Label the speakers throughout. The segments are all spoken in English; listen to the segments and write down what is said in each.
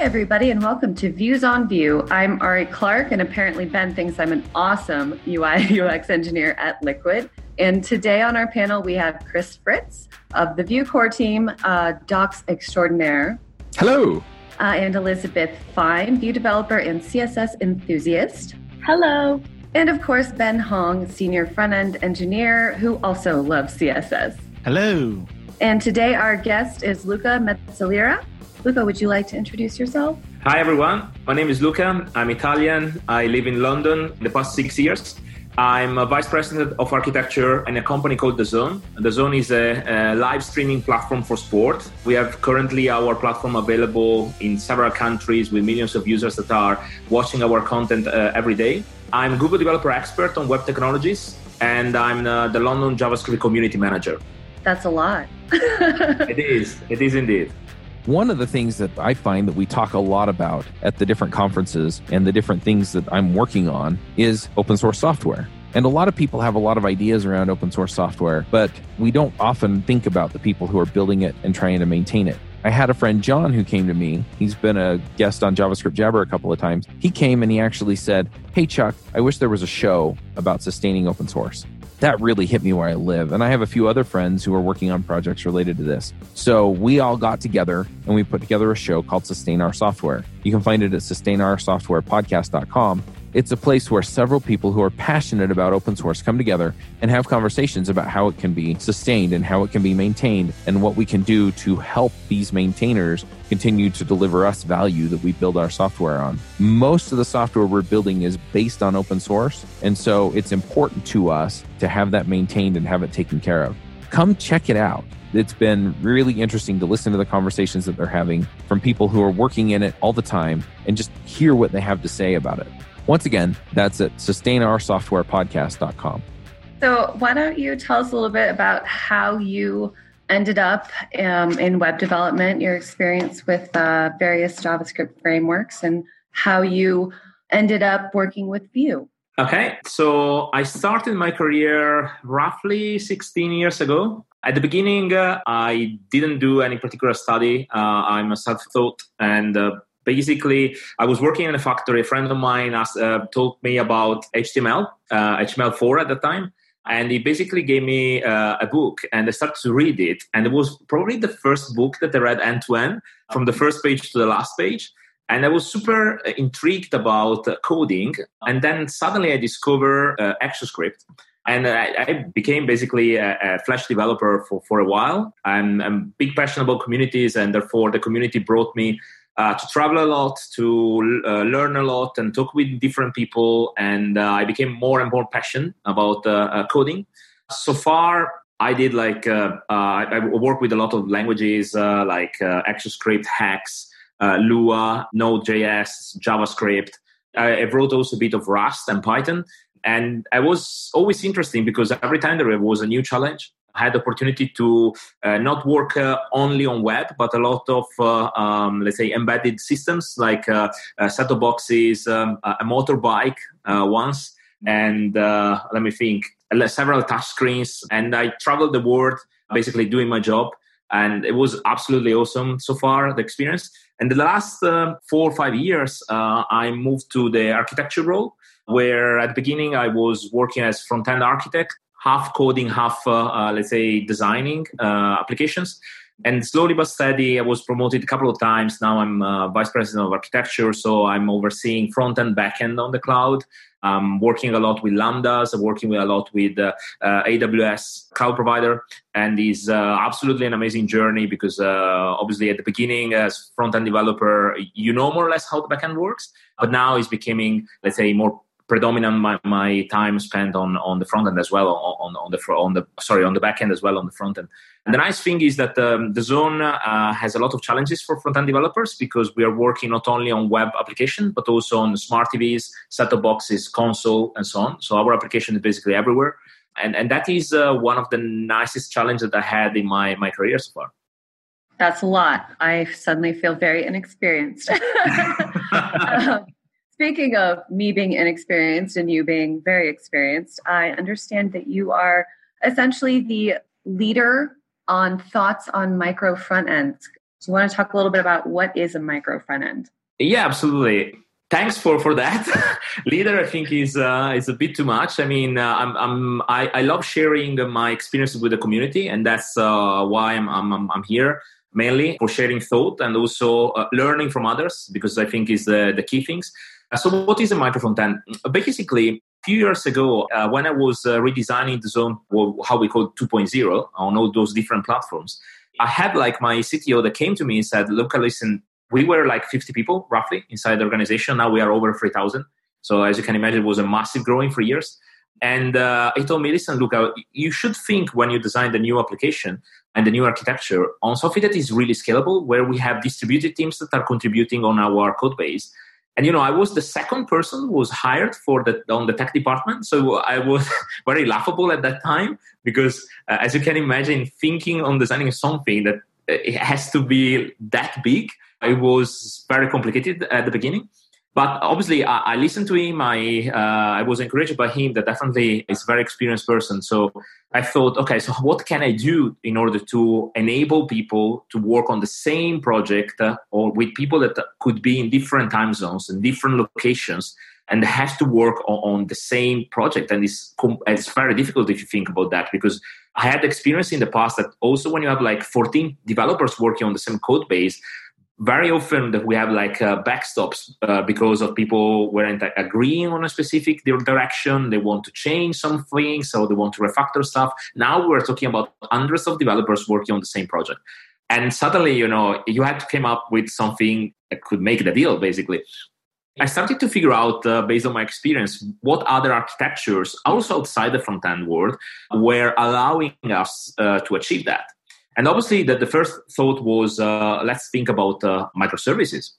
Speaker 1: everybody, and welcome to Views on Vue. I'm Ari Clark, and apparently Ben thinks I'm an awesome UI UX engineer at Liquid. And today on our panel, we have Chris Fritz of the Vue core team, uh, Docs Extraordinaire.
Speaker 2: Hello.
Speaker 1: Uh, and Elizabeth Fine, Vue developer and CSS enthusiast.
Speaker 3: Hello.
Speaker 1: And of course, Ben Hong, senior front end engineer who also loves CSS.
Speaker 2: Hello.
Speaker 1: And today, our guest is Luca Mezzalira. Luca, would you like to introduce yourself?
Speaker 4: Hi, everyone. My name is Luca. I'm Italian. I live in London in the past six years. I'm a vice president of architecture in a company called DAZN. The Zone is a, a, live streaming platform for sport. We have currently our platform available in several countries with millions of users that are watching our content uh, every day. I'm a Google developer expert on web technologies, and I'm uh, the London JavaScript community manager.
Speaker 1: That's a lot.
Speaker 4: it is. It is indeed.
Speaker 2: One of the things that I find that we talk a lot about at the different conferences and the different things that I'm working on is open source software. And a lot of people have a lot of ideas around open source software, but we don't often think about the people who are building it and trying to maintain it. I had a friend, John, who came to me. He's been a guest on JavaScript Jabber a couple of times. He came and he actually said, Hey, Chuck, I wish there was a show about sustaining open source that really hit me where I live. And I have a few other friends who are working on projects related to this. So we all got together and we put together a show called Sustain Our Software. You can find it at sustainoursoftwarepodcast.com. It's a place where several people who are passionate about open source come together and have conversations about how it can be sustained and how it can be maintained and what we can do to help these maintainers continue to deliver us value that we build our software on. Most of the software we're building is based on open source. And so it's important to us to have that maintained and have it taken care of. Come check it out. It's been really interesting to listen to the conversations that they're having from people who are working in it all the time and just hear what they have to say about it. Once again, that's at sustainoursoftwarepodcast.com.
Speaker 1: So, why don't you tell us a little bit about how you ended up um, in web development, your experience with uh, various JavaScript frameworks, and how you ended up working with Vue?
Speaker 4: Okay, so I started my career roughly 16 years ago. At the beginning, uh, I didn't do any particular study. Uh, I'm a self taught and uh, basically i was working in a factory. A friend of mine asked, uh, told me about html uh, html4 at the time and he basically gave me uh, a book and i started to read it. And it was probably the first book that i read end to end from the first page to the last page. And i was super uh, intrigued about uh, coding. And then suddenly i discovered uh, ActionScript and I, I, became basically a, a, Flash developer for, for a while. I'm, I'm big passion about communities, and therefore the community brought me uh, to travel a lot, to uh, learn a lot, and talk with different people. And uh, I became more and more passionate about uh, uh, coding. So far, I did like uh, I work with a lot of languages like ActionScript, Haxe, Lua, Node.js, JavaScript. I wrote also a bit of Rust and Python. And I was always interesting because every time there was a new challenge, had the opportunity to uh, not work uh, only on web, but a lot of, uh, um, let's say, embedded systems like uh, set-top boxes, um, a motorbike uh, once, and uh, let me think, several touch screens. And I traveled the world basically doing my job. And it was absolutely awesome so far, the experience. And the last four or five years, I moved to the architecture role where at the beginning I was working as front-end architect half coding, half, uh, uh, let's say, designing uh, applications. And slowly but steady, I was promoted a couple of times. Now I'm uh, vice president of architecture, so I'm overseeing front and back end on the cloud. I'm working a lot with Lambdas. I'm working with a lot with uh, uh, AWS cloud provider, and is absolutely an amazing journey because obviously at the beginning as front end developer, you know more or less how the backend works, but now it's becoming, let's say, more predominant my, my time spent on on the front end as well on on the on the sorry on the back end as well on the front end and the nice thing is that um, DAZN uh, has a lot of challenges for front end developers because we are working not only on web application but also on smart tvs set-top boxes console and so on so our application is basically everywhere and and that is uh, one of the nicest challenges that i had in my my career so far
Speaker 1: that's a lot. I suddenly feel very inexperienced. um, Speaking of me being inexperienced and you being very experienced, I understand that you are essentially the leader on thoughts on micro front ends. Do you want to talk a little bit about what is a micro front end?
Speaker 4: Yeah, absolutely. Thanks for for that. Leader, I think is uh, is a bit too much. I mean, uh, I'm, I'm I, I love sharing my experiences with the community, and that's uh, why I'm, I'm I'm here mainly for sharing thought and also uh, learning from others because I think is the the key things. Uh, so, what is a micro front end? Basically, a few years ago, uh, when I was redesigning DAZN, how we call 2.0 on all those different platforms, I had like my CTO that came to me and said, "Look, listen, we were like 50 people roughly inside the organization. Now we are over 3,000. So as you can imagine, it was a massive growing for years. And uh, he told me, listen, look, uh, you should think when you design the new application and the new architecture on something that is really scalable, where we have distributed teams that are contributing on our code base. And you know, I was the second person who was hired for the on the tech department, so I was very laughable at that time because, uh, as you can imagine, thinking on designing something that uh, it has to be that big it was very complicated at the beginning. But obviously, I, I listened to him. I uh, I was encouraged by him. That definitely is a very experienced person. So I thought, okay, so what can I do in order to enable people to work on the same project uh, or with people that could be in different time zones and different locations and has to work on, on the same project? And it's it's very difficult if you think about that because I had experience in the past that also when you have like 14 developers working on the same code base, very often that we have like uh, backstops uh, because of people weren't agreeing on a specific direction. They want to change something so they want to refactor stuff. Now we're talking about hundreds of developers working on the same project. And suddenly you know you had to come up with something that could make the deal basically. I started to figure out uh, based on my experience what other architectures also outside the front end world were allowing us uh, to achieve that and obviously, that the first thought was uh, let's think about uh, microservices.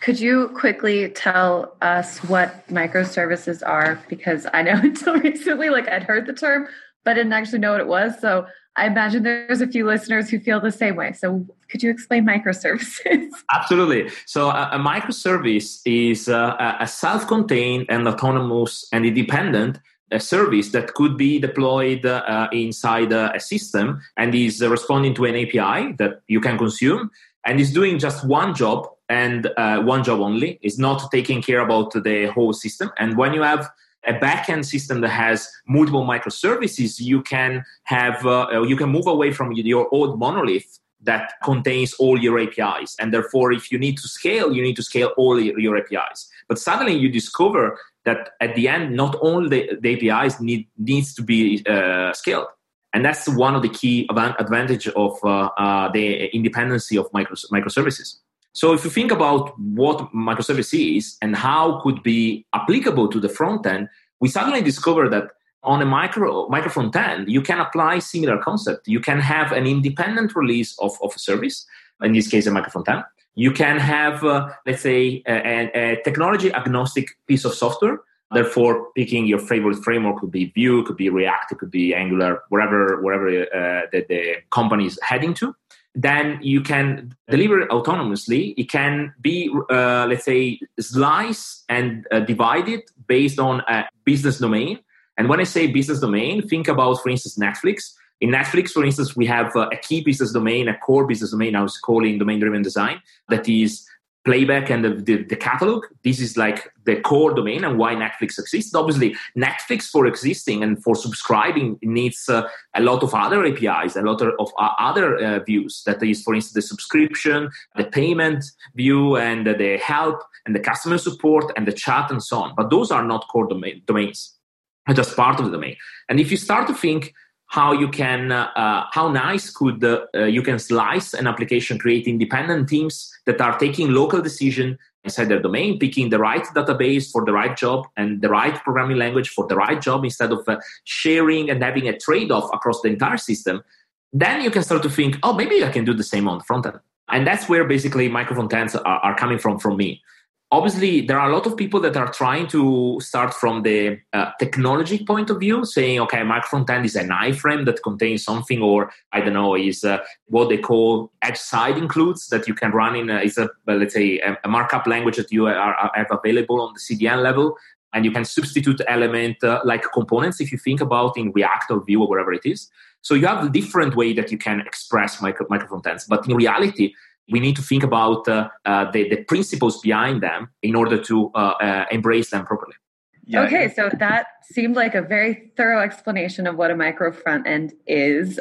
Speaker 1: Could you quickly tell us what microservices are? Because I know until recently, like I'd heard the term, but didn't actually know what it was. So I imagine there's a few listeners who feel the same way. So could you explain microservices?
Speaker 4: Absolutely. So a, a microservice is uh, a self-contained and autonomous and independent a service that could be deployed uh, inside uh, a system and is uh, responding to an API that you can consume and is doing just one job and uh, one job only. Is not taking care about the whole system. And when you have a backend system that has multiple microservices, you can have uh, you can move away from your old monolith that contains all your APIs. And therefore, if you need to scale, you need to scale all your APIs. But suddenly you discover that at the end, not all the, the APIs need needs to be uh, scaled. And that's one of the key advantage of uh, uh, the independency of micro, microservices. So if you think about what microservice is and how could be applicable to the front end, we suddenly discover that on a micro micro front end, you can apply similar concept. You can have an independent release of, of a service, in this case, a micro front end. You can have, uh, let's say, a, a, technology agnostic piece of software. Therefore, picking your favorite framework could be Vue, could be React, it could be Angular, wherever wherever uh, the, the company is heading to. Then you can deliver autonomously. It can be, uh, let's say, slice and uh, divided based on a business domain. And when I say business domain, think about, for instance, Netflix. In Netflix, for instance, we have uh, a key business domain, a core business domain I was calling domain driven design that is playback and the, the, the, catalog. This is like the core domain and why Netflix exists. Obviously, Netflix for existing and for subscribing needs uh, a lot of other APIs, a lot of, uh, other uh, views. That is, for instance, the subscription, the payment view, and the help, and the customer support, and the chat, and so on. But those are not core domain, domains. Just part of the domain. And if you start to think how you can uh, how nice could uh, you can slice an application create independent teams that are taking local decision inside their domain picking the right database for the right job and the right programming language for the right job instead of uh, sharing and having a trade-off across the entire system then you can start to think oh maybe i can do the same on the front end. And that's where basically micro front ends are, are coming from from me obviously there are a lot of people that are trying to start from the uh, technology point of view saying okay micro front end is an iframe that contains something or i don't know is uh, what they call edge side includes that you can run in a, is a let's say a, a, markup language that you are, are, have available on the cdn level and you can substitute element uh, like components if you think about in react or vue or whatever it is. So you have a different way that you can express micro, micro front ends but in reality we need to think about uh, uh, the, the principles behind them in order to uh, uh embrace them properly.
Speaker 1: Yeah. Okay, so that seemed like a very thorough explanation of what a micro front end is.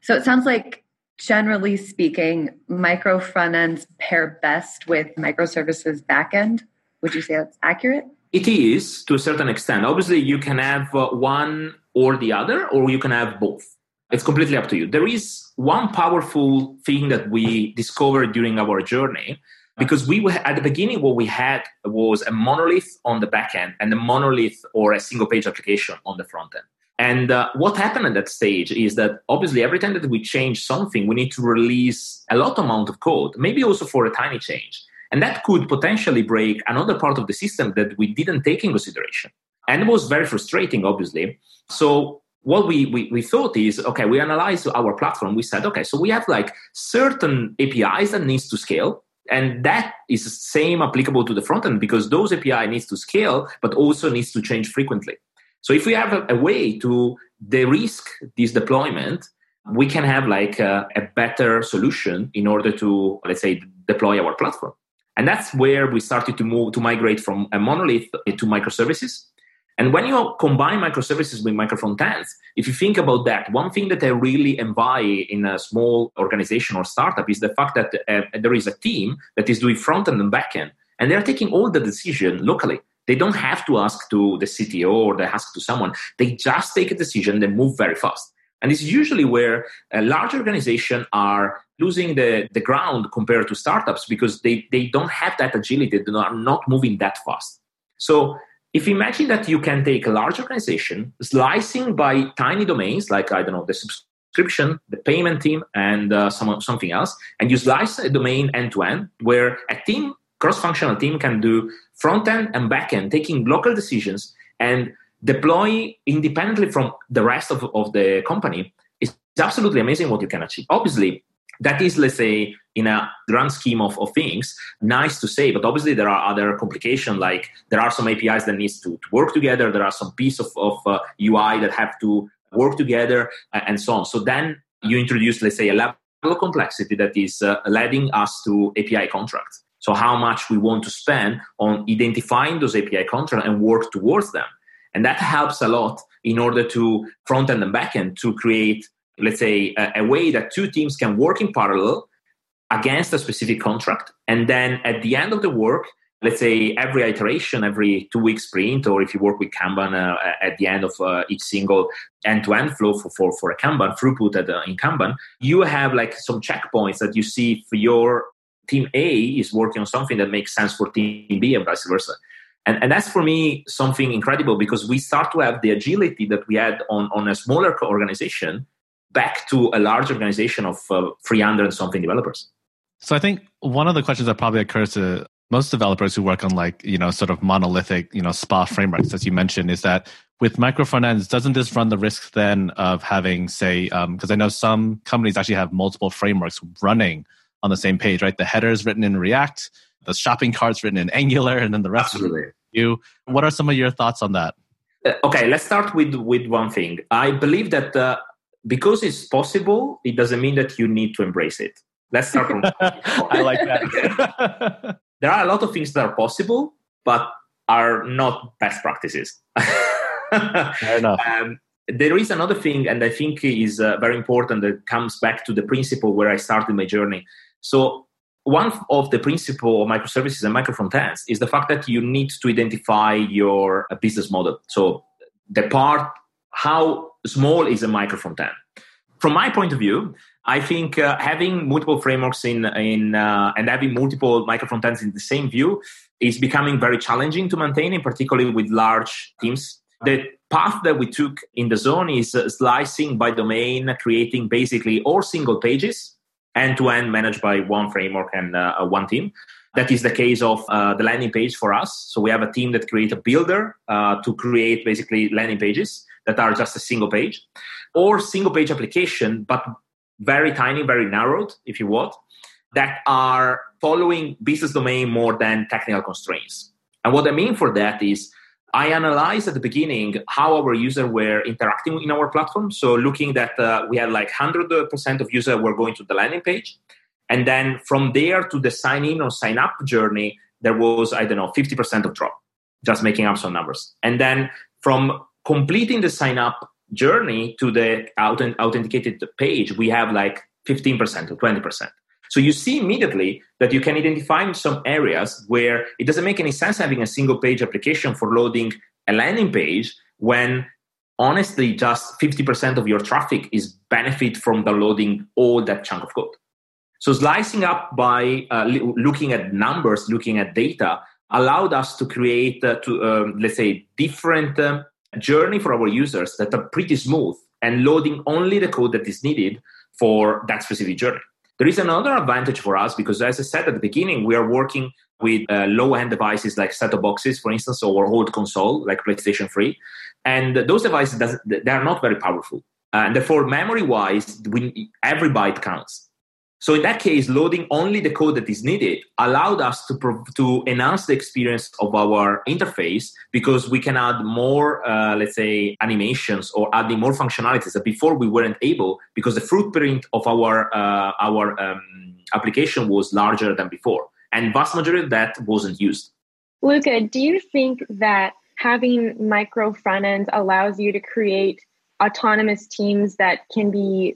Speaker 1: So it sounds like, generally speaking, micro front ends pair best with microservices backend. Would you say that's accurate?
Speaker 4: It is to a certain extent. Obviously, you can have uh, one or the other, or you can have both. It's completely up to you. There is one powerful thing that we discovered during our journey because we were at the beginning what we had was a monolith on the back end and a monolith or a single page application on the front end. And uh, what happened at that stage is that obviously every time that we change something we need to release a lot amount of code maybe also for a tiny change. And that could potentially break another part of the system that we didn't take in consideration. And it was very frustrating obviously. So what we, we, we thought is okay we analyzed our platform. We said okay so we have like certain apis that needs to scale and that is same applicable to the front end because those api needs to scale but also needs to change frequently. So if we have a, a way to de-risk this deployment we can have like a, a better solution in order to let's say deploy our platform. And that's where we started to move to migrate from a monolith to microservices and when you combine microservices with microfrontends, if you think about that, one thing that I really envy in a small organization or startup is the fact that uh, there is a team that is doing front end and back end, and they're taking all the decision locally. They don't have to ask to the CTO or they ask to someone. They just take a decision, they move very fast. And it's usually where large organization are losing the, the ground compared to startups because they, they don't have that agility, they are not moving that fast. So if you imagine that you can take a large organization, slicing by tiny domains, like, I don't know, the subscription, the payment team, and uh, some, something else, and you slice a domain end to end, where a team, cross functional team, can do front end and back end, taking local decisions and deploy independently from the rest of, of the company. It's absolutely amazing what you can achieve. Obviously, that is, let's say, in a grand scheme of, of things, nice to say, but obviously there are other complications, like there are some APIs that needs to, to work together, there are some piece of, of uh, UI that have to work together, uh, and so on. So then you introduce, let's say, a level of complexity that is uh, leading us to API contracts. So how much we want to spend on identifying those API contracts and work towards them. And that helps a lot in order to front end and back end to create let's say, a, a way that two teams can work in parallel against a specific contract. And then at the end of the work, let's say every iteration, every two week sprint, or if you work with Kanban uh, at the end of uh, each single end to end flow for, for, for a Kanban, throughput at, uh, in Kanban, you have like some checkpoints that you see for your team A is working on something that makes sense for team B and vice versa. And, and that's for me something incredible because we start to have the agility that we had on, on a smaller organization back to a large organization of uh, 300 something developers.
Speaker 3: So I think one of the questions that probably occurs to most developers who work on like, you know, sort of monolithic, you know, SPA frameworks, as you mentioned, is that with micro front ends, doesn't this run the risk then of having, say, because um, I know some companies actually have multiple frameworks running on the same page, right? The header is written in React, the shopping cart's written in Angular, and then the rest
Speaker 4: Absolutely.
Speaker 3: of you. What are some of your thoughts on that?
Speaker 4: Uh, okay, let's start with with one thing. I believe that uh, because it's possible, it doesn't mean that you need to embrace it. Let's start from.
Speaker 3: I like that.
Speaker 4: there are a lot of things that are possible, but are not best practices.
Speaker 3: Fair enough. Um,
Speaker 4: there is another thing, and I think is uh, very important that comes back to the principle where I started my journey. So, one of the principle of microservices and micro frontends is the fact that you need to identify your uh, business model. So, the part how small is a micro front end. From my point of view, I think uh, having multiple frameworks in in uh, and having multiple micro front ends in the same view is becoming very challenging to maintain, in particularly with large teams. The path that we took in DAZN is uh, slicing by domain, creating basically all single pages end to end managed by one framework and uh, one team. That is the case of uh, the landing page for us. So we have a team that create a builder uh, to create basically landing pages that are just a single page, or single page application, but very tiny, very narrowed, if you want, that are following business domain more than technical constraints. And what I mean for that is I analyzed at the beginning how our users were interacting in our platform. So looking that uh, we had like 100% of users were going to the landing page. And then from there to the sign in or sign up journey, there was, I don't know, 50% of drop, just making up some numbers. And then from completing the sign up journey to the authenticated page, we have like 15% or 20%. So you see immediately that you can identify some areas where it doesn't make any sense having a single page application for loading a landing page when honestly just 50% of your traffic is benefit from downloading all that chunk of code. So slicing up by uh, looking at numbers, looking at data, allowed us to create, uh, to um, let's say, different um, journey for our users that are pretty smooth and loading only the code that is needed for that specific journey. There is another advantage for us because, as I said at the beginning, we are working with uh, low-end devices like set-top boxes, for instance, or old console like PlayStation 3, and those devices they are not very powerful, and therefore, memory-wise, every byte counts. So in that case, loading only the code that is needed allowed us to, pro- to enhance the experience of our interface because we can add more, uh, let's say, animations or adding more functionalities that before we weren't able because the footprint of our uh, our um, application was larger than before, and vast majority of that wasn't used.
Speaker 5: Luca, do you think that having micro front ends allows you to create autonomous teams that can be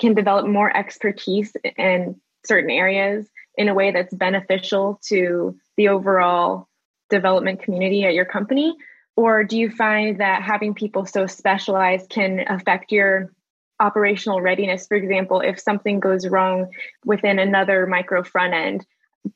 Speaker 5: can develop more expertise in certain areas in a way that's beneficial to the overall development community at your company? Or do you find that having people so specialized can affect your operational readiness? For example, if something goes wrong within another micro front end,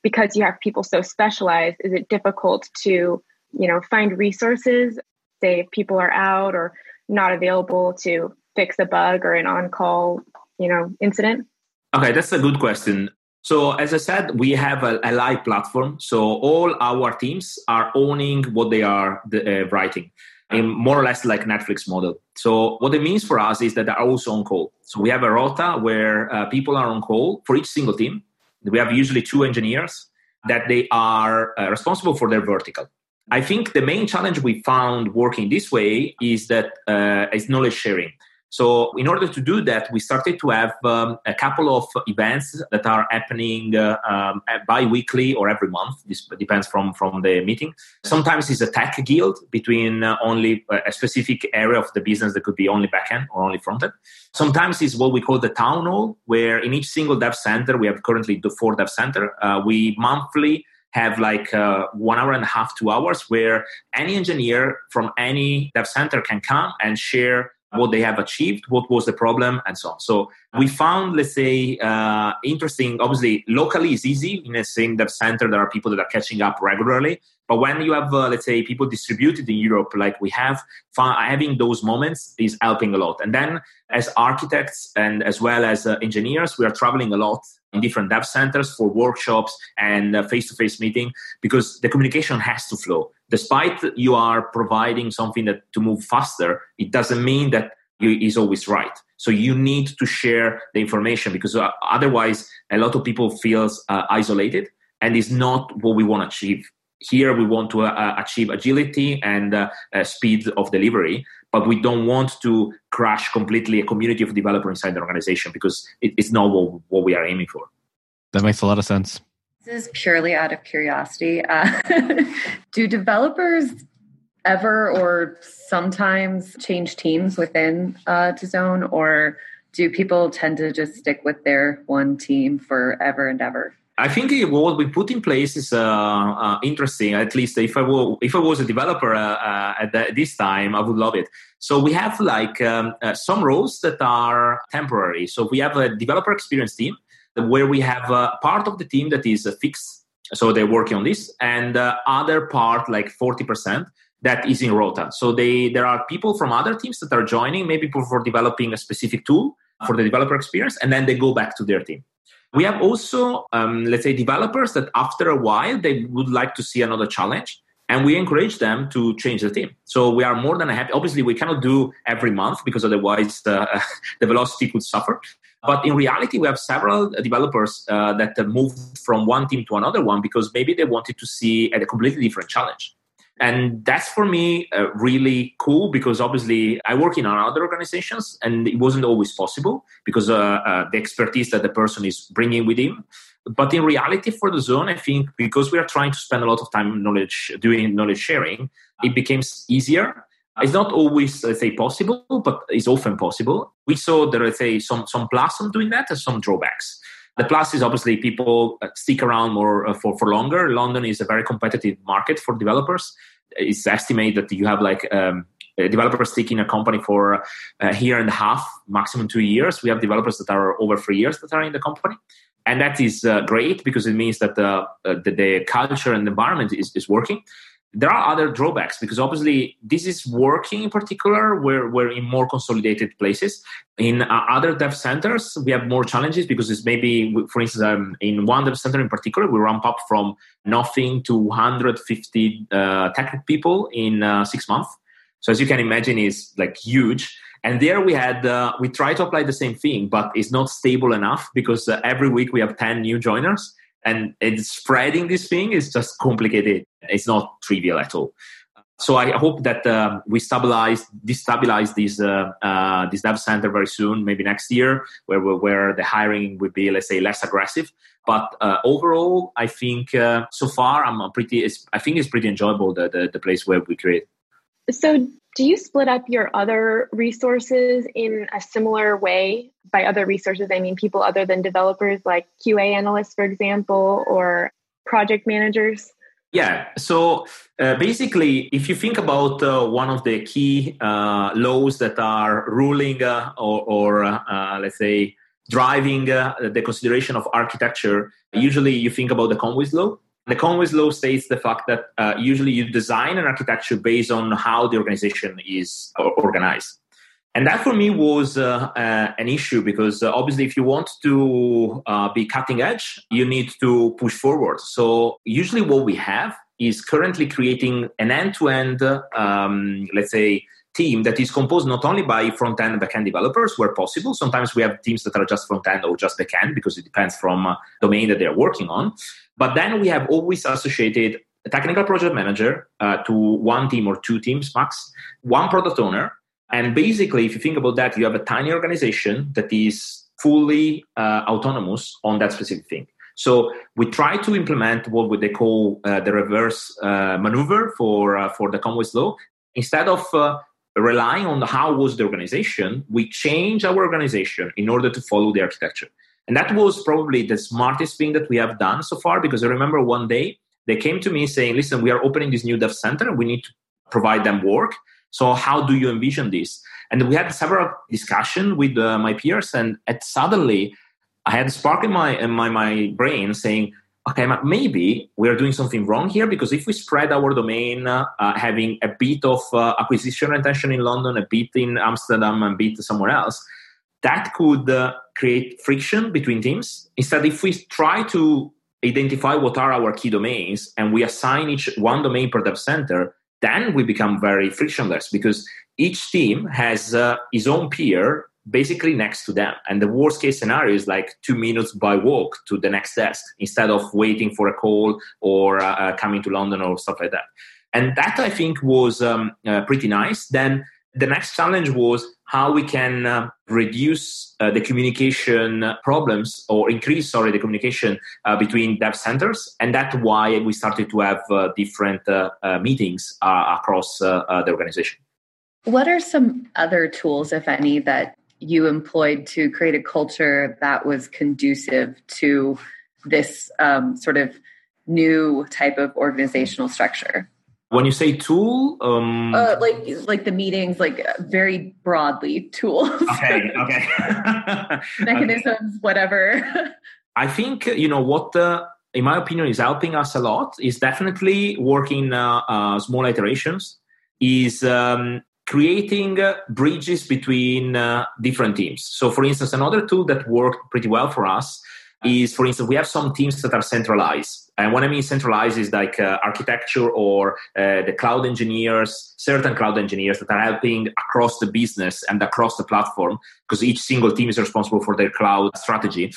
Speaker 5: because you have people so specialized, is it difficult to, you know, find resources, say if people are out or not available to fix a bug or an on-call you know incident?
Speaker 4: Okay, that's a good question. So as I said, we have a, a live platform. So all our teams are owning what they are the, uh, writing in more or less like Netflix model. So what it means for us is that they're also on call. So we have a rota where uh, people are on call for each single team. We have usually two engineers that they are uh, responsible for their vertical. I think the main challenge we found working this way is that uh, is knowledge sharing. So, in order to do that, we started to have um, a couple of events that are happening uh, um, bi-weekly or every month. This depends from from the meeting. Sometimes it's a tech guild between uh, only a specific area of the business that could be only backend or only frontend. Sometimes it's what we call the town hall, where in each single dev center we have currently the four dev center. Uh, we monthly have like uh, one hour and a half, two hours, where any engineer from any dev center can come and share what they have achieved, what was the problem, and so on. So we found, let's say, uh, interesting. Obviously, locally is easy in same dev center. There are people that are catching up regularly. But when you have, uh, let's say, people distributed in Europe, like we have, having those moments is helping a lot. And then, as architects and as well as uh, engineers, we are traveling a lot different dev centers for workshops and face to face meeting because the communication has to flow. Despite you are providing something that to move faster, it doesn't mean that you is always right. So you need to share the information because uh, otherwise, a lot of people feels uh, isolated, and is not what we want to achieve here we want to uh, achieve agility and uh, uh, speed of delivery but we don't want to crash completely a community of developers inside the organization because it, it's not what, what, we are aiming for.
Speaker 3: That makes a lot of sense.
Speaker 1: This is purely out of curiosity. Uh, do developers ever or sometimes change teams within uh, DAZN or do people tend to just stick with their one team forever and ever
Speaker 4: I think what we put in place is uh, uh, interesting. At least if I were, if I was a developer uh, uh at the, this time, I would love it. So we have like um, uh, some roles that are temporary. So we have a developer experience team where we have a part of the team that is fixed. So they're working on this, and other part like forty percent that is in Rota. So they there are people from other teams that are joining, maybe for developing a specific tool for the developer experience, and then they go back to their team. We have also, um, let's say, developers that after a while they would like to see another challenge, and we encourage them to change the team. So we are more than happy. Obviously, we cannot do every month because otherwise the, the velocity could suffer. But in reality, we have several developers uh, that moved from one team to another one because maybe they wanted to see a completely different challenge. And that's for me uh, really cool because obviously I work in other organizations and it wasn't always possible because uh, uh, the expertise that the person is bringing with him. But in reality, for DAZN, I think because we are trying to spend a lot of time knowledge doing knowledge sharing, it becomes easier. It's not always, let's say, possible, but it's often possible. We saw there, let's say, some some plus on doing that and some drawbacks. The plus is obviously people uh, stick around more uh, for, for longer. London is a very competitive market for developers. It's estimated that you have like um, developers stick in a company for a year and a half, maximum two years. We have developers that are over three years that are in the company. And that is uh, great because it means that the, uh, the, the, culture and environment is, is working there are other drawbacks because obviously this is working in particular. Where we're in more consolidated places. In uh, other dev centers we have more challenges because it's maybe for instance um, in one dev center in particular we ramp up from nothing to 150 uh, technical people in uh, six months. So as you can imagine is like huge. And there we had uh, we try to apply the same thing but it's not stable enough because uh, every week we have 10 new joiners and it's spreading this thing is just complicated. It's not trivial at all. So I hope that uh, we stabilize, destabilize this uh, uh, this dev center very soon, maybe next year, where where the hiring would be, let's say, less aggressive. But uh, overall, I think uh, so far I'm pretty. I think it's pretty enjoyable the, the the place where we create.
Speaker 5: So do you split up your other resources in a similar way? By other resources, I mean people other than developers, like QA analysts, for example, or project managers?
Speaker 4: Yeah. So uh, basically, if you think about uh, one of the key uh, laws that are ruling uh, or, or uh, let's say, driving uh, the consideration of architecture, usually you think about the Conway's law. The Conway's law states the fact that uh, usually you design an architecture based on how the organization is organized. And that for me was uh, uh, an issue because uh, obviously, if you want to uh, be cutting edge, you need to push forward. So, usually, what we have is currently creating an end to end, let's say, team that is composed not only by front end and back end developers where possible. Sometimes we have teams that are just front end or just back end because it depends from uh, domain that they're working on. But then we have always associated a technical project manager uh, to one team or two teams max, one product owner. And basically, if you think about that, you have a tiny organization that is fully uh, autonomous on that specific thing. So we try to implement what would they call uh, the reverse uh, maneuver for uh, for the Conway's law. Instead of uh, relying on how was the organization, we change our organization in order to follow the architecture. And that was probably the smartest thing that we have done so far because I remember one day they came to me saying, listen, we are opening this new dev center. We need to provide them work. So how do you envision this? And we had several discussion with uh, my peers and suddenly I had a spark in my, in my, my brain saying, okay, maybe we are doing something wrong here because if we spread our domain, uh, having a bit of uh, acquisition retention in London, a bit in Amsterdam, and a bit somewhere else, that could uh, create friction between teams. Instead, if we try to identify what are our key domains and we assign each one domain per dev center, then we become very frictionless because each team has uh, his own peer basically next to them. And the worst case scenario is like two minutes by walk to the next desk instead of waiting for a call or uh, uh coming to London or stuff like that. And that I think was um, uh, pretty nice. Then the next challenge was how we can uh, reduce uh, the communication problems or increase, sorry, the communication uh, between dev centers. And that's why we started to have uh, different meetings across the organization.
Speaker 1: What are some other tools, if any, that you employed to create a culture that was conducive to this um, sort of new type of organizational structure?
Speaker 4: When you say tool, um...
Speaker 1: uh, like like the meetings, like very broadly tools.
Speaker 4: Okay, okay.
Speaker 1: Mechanisms, okay. whatever.
Speaker 4: I think you know what. Uh, in my opinion, is helping us a lot. Is definitely working uh, uh, small iterations. Is um, creating uh, bridges between uh, different teams. So, for instance, another tool that worked pretty well for us is, for instance, we have some teams that are centralized. And what I mean centralized is like uh, architecture or uh, the cloud engineers, certain cloud engineers that are helping across the business and across the platform, because each single team is responsible for their cloud strategy.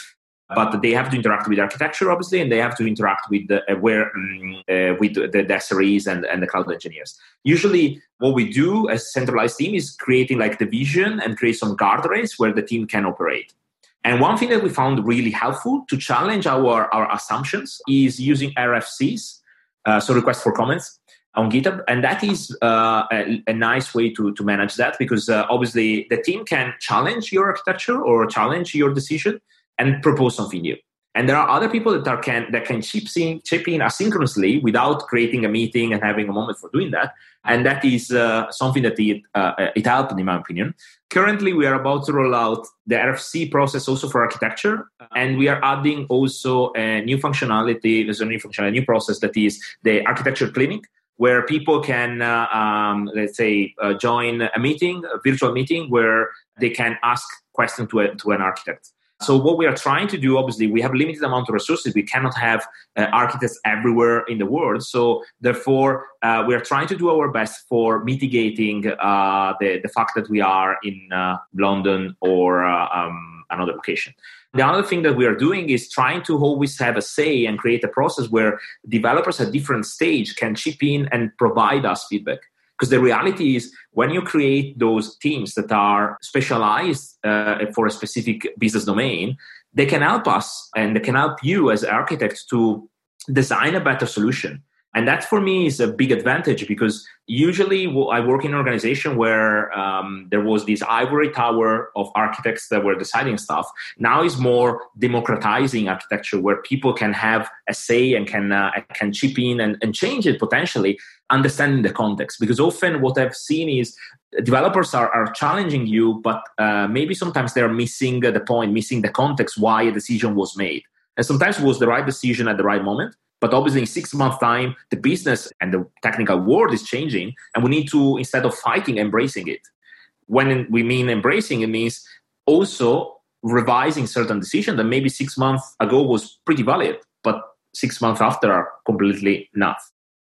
Speaker 4: but they have to interact with architecture, obviously, and they have to interact with the, uh, where um, uh, with the, the SREs and, and the cloud engineers. Usually, what we do as centralized team is creating like the vision and create some guardrails where the team can operate. And one thing that we found really helpful to challenge our, our assumptions is using RFCs, uh, so request for comments on GitHub. And that is uh, a, a, nice way to, to manage that because uh, obviously the team can challenge your architecture or challenge your decision and propose something new. And there are other people that are can that can chip in, chip in asynchronously without creating a meeting and having a moment for doing that. And that is uh, something that it, uh, it helped, in my opinion. Currently, we are about to roll out the RFC process also for architecture, and we are adding also a new functionality. There's a new functionality, a new process that is the architecture clinic, where people can, uh, um, let's say, uh, join a meeting, a virtual meeting, where they can ask questions to, a, to an architect. So what we are trying to do, obviously, we have limited amount of resources. We cannot have uh, architects everywhere in the world. So therefore, uh, we are trying to do our best for mitigating uh, the the fact that we are in uh, London or uh, um, another location. The other thing that we are doing is trying to always have a say and create a process where developers at different stage can chip in and provide us feedback. Because the reality is, when you create those teams that are specialized uh, for a specific business domain, they can help us and they can help you as architects to design a better solution. And that for me is a big advantage because usually I work in an organization where um, there was this ivory tower of architects that were deciding stuff. Now is more democratizing architecture where people can have a say and can uh, can chip in and, and change it potentially understanding the context. Because often what i've seen is developers are, are challenging you but uh, maybe sometimes they're missing the point missing the context why a decision was made. And sometimes it was the right decision at the right moment but obviously in six months time the business and the technical world is changing and we need to instead of fighting embracing it. When we mean embracing it means also revising certain decisions that maybe six months ago was pretty valid but six months after are completely not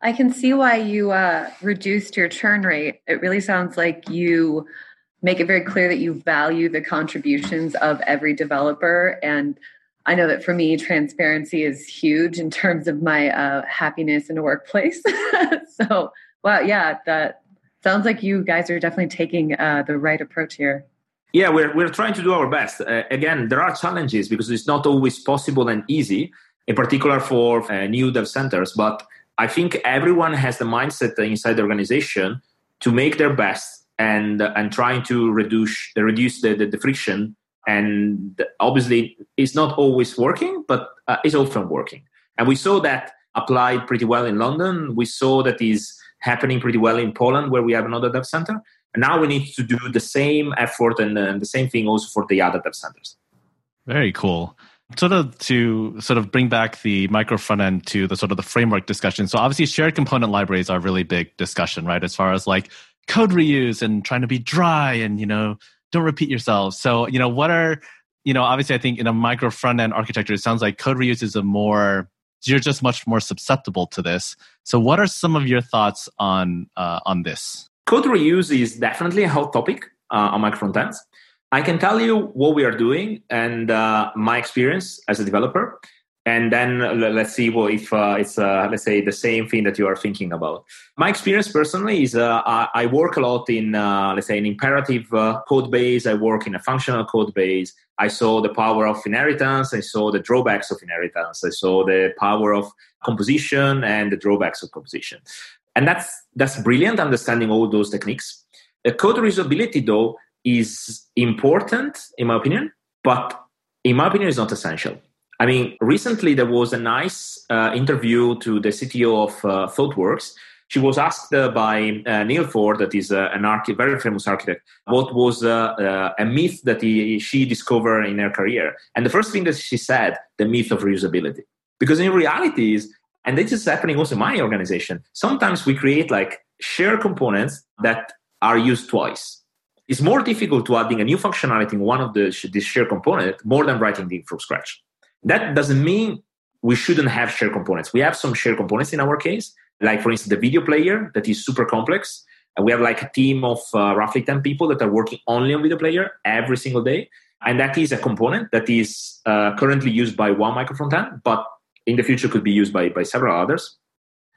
Speaker 1: I can see why you uh, reduced your churn rate. It really sounds like you make it very clear that you value the contributions of every developer. And I know that for me, transparency is huge in terms of my uh, happiness in a workplace. so, wow, yeah, that sounds like you guys are definitely taking uh, the right approach here.
Speaker 4: Yeah, we're, we're trying to do our best. Uh, again, there are challenges because it's not always possible and easy, in particular for uh, new dev centers. But I think everyone has the mindset inside the organization to make their best and and trying to reduce reduce the, the, the friction. And obviously, it's not always working, but uh, it's often working. And we saw that applied pretty well in London. We saw that is happening pretty well in Poland, where we have another dev center. And now we need to do the same effort and, and the same thing also for the other dev centers.
Speaker 3: Very cool sort of to sort of bring back the micro front end to the sort of the framework discussion. So obviously shared component libraries are really big discussion, right? As far as like code reuse and trying to be dry and, you know, don't repeat yourselves. So, you know, what are, you know, obviously I think in a micro front end architecture, it sounds like code reuse is a more, you're just much more susceptible to this. So what are some of your thoughts on, uh, on this?
Speaker 4: Code reuse is definitely a hot topic uh, on micro front ends. I can tell you what we are doing and uh, my experience as a developer, and then let's see well, if uh, it's uh, let's say the same thing that you are thinking about. My experience personally is uh, I work a lot in uh, let's say an imperative uh, code base. I work in a functional code base. I saw the power of inheritance. I saw the drawbacks of inheritance. I saw the power of composition and the drawbacks of composition. And that's that's brilliant understanding all those techniques. The code reusability though is important in my opinion, but in my opinion is not essential. I mean, recently there was a nice uh, interview to the CTO of uh, ThoughtWorks. She was asked uh, by uh, Neal Ford, that is uh, an archi- very famous architect, what was uh, a myth that he, she discovered in her career. And the first thing that she said, the myth of reusability. Because in reality is, and this is happening also in my organization, sometimes we create like shared components that are used twice. It's more difficult to adding a new functionality in one of the this shared component more than writing it from scratch. That doesn't mean we shouldn't have shared components. We have some shared components in our case, like for instance, the video player that is super complex. And we have like a team of uh, roughly 10 people that are working only on video player every single day. And that is a component that is uh, currently used by one micro but in the future could be used by, by several others.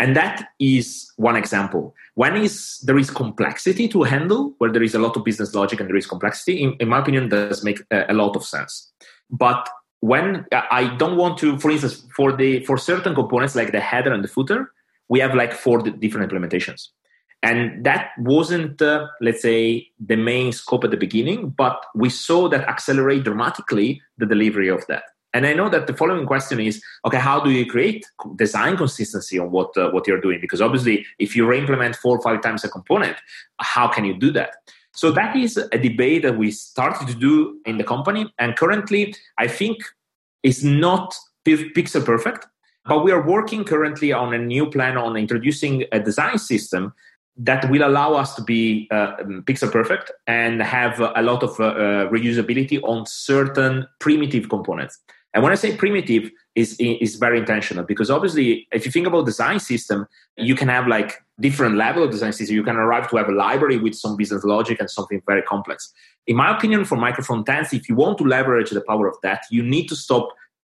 Speaker 4: And that is one example. When is there is complexity to handle, where there is a lot of business logic and there is complexity, in, in my opinion, does make a, a lot of sense. But when I don't want to, for instance, for the for certain components like the header and the footer, we have like four different implementations, and that wasn't, uh, let's say, the main scope at the beginning, but we saw that accelerate dramatically the delivery of that. And I know that the following question is, okay, how do you create design consistency on what uh, what you're doing? Because obviously, if you re-implement four or five times a component, how can you do that? So that is a debate that we started to do in the company. And currently, I think it's not pixel perfect, but we are working currently on a new plan on introducing a design system that will allow us to be uh, pixel perfect and have a lot of uh, uh, reusability on certain primitive components. And when I say primitive, is is very intentional because obviously, if you think about design system, you can have like different level of design system. You can arrive to have a library with some business logic and something very complex. In my opinion, for micro frontends, if you want to leverage the power of that, you need to stop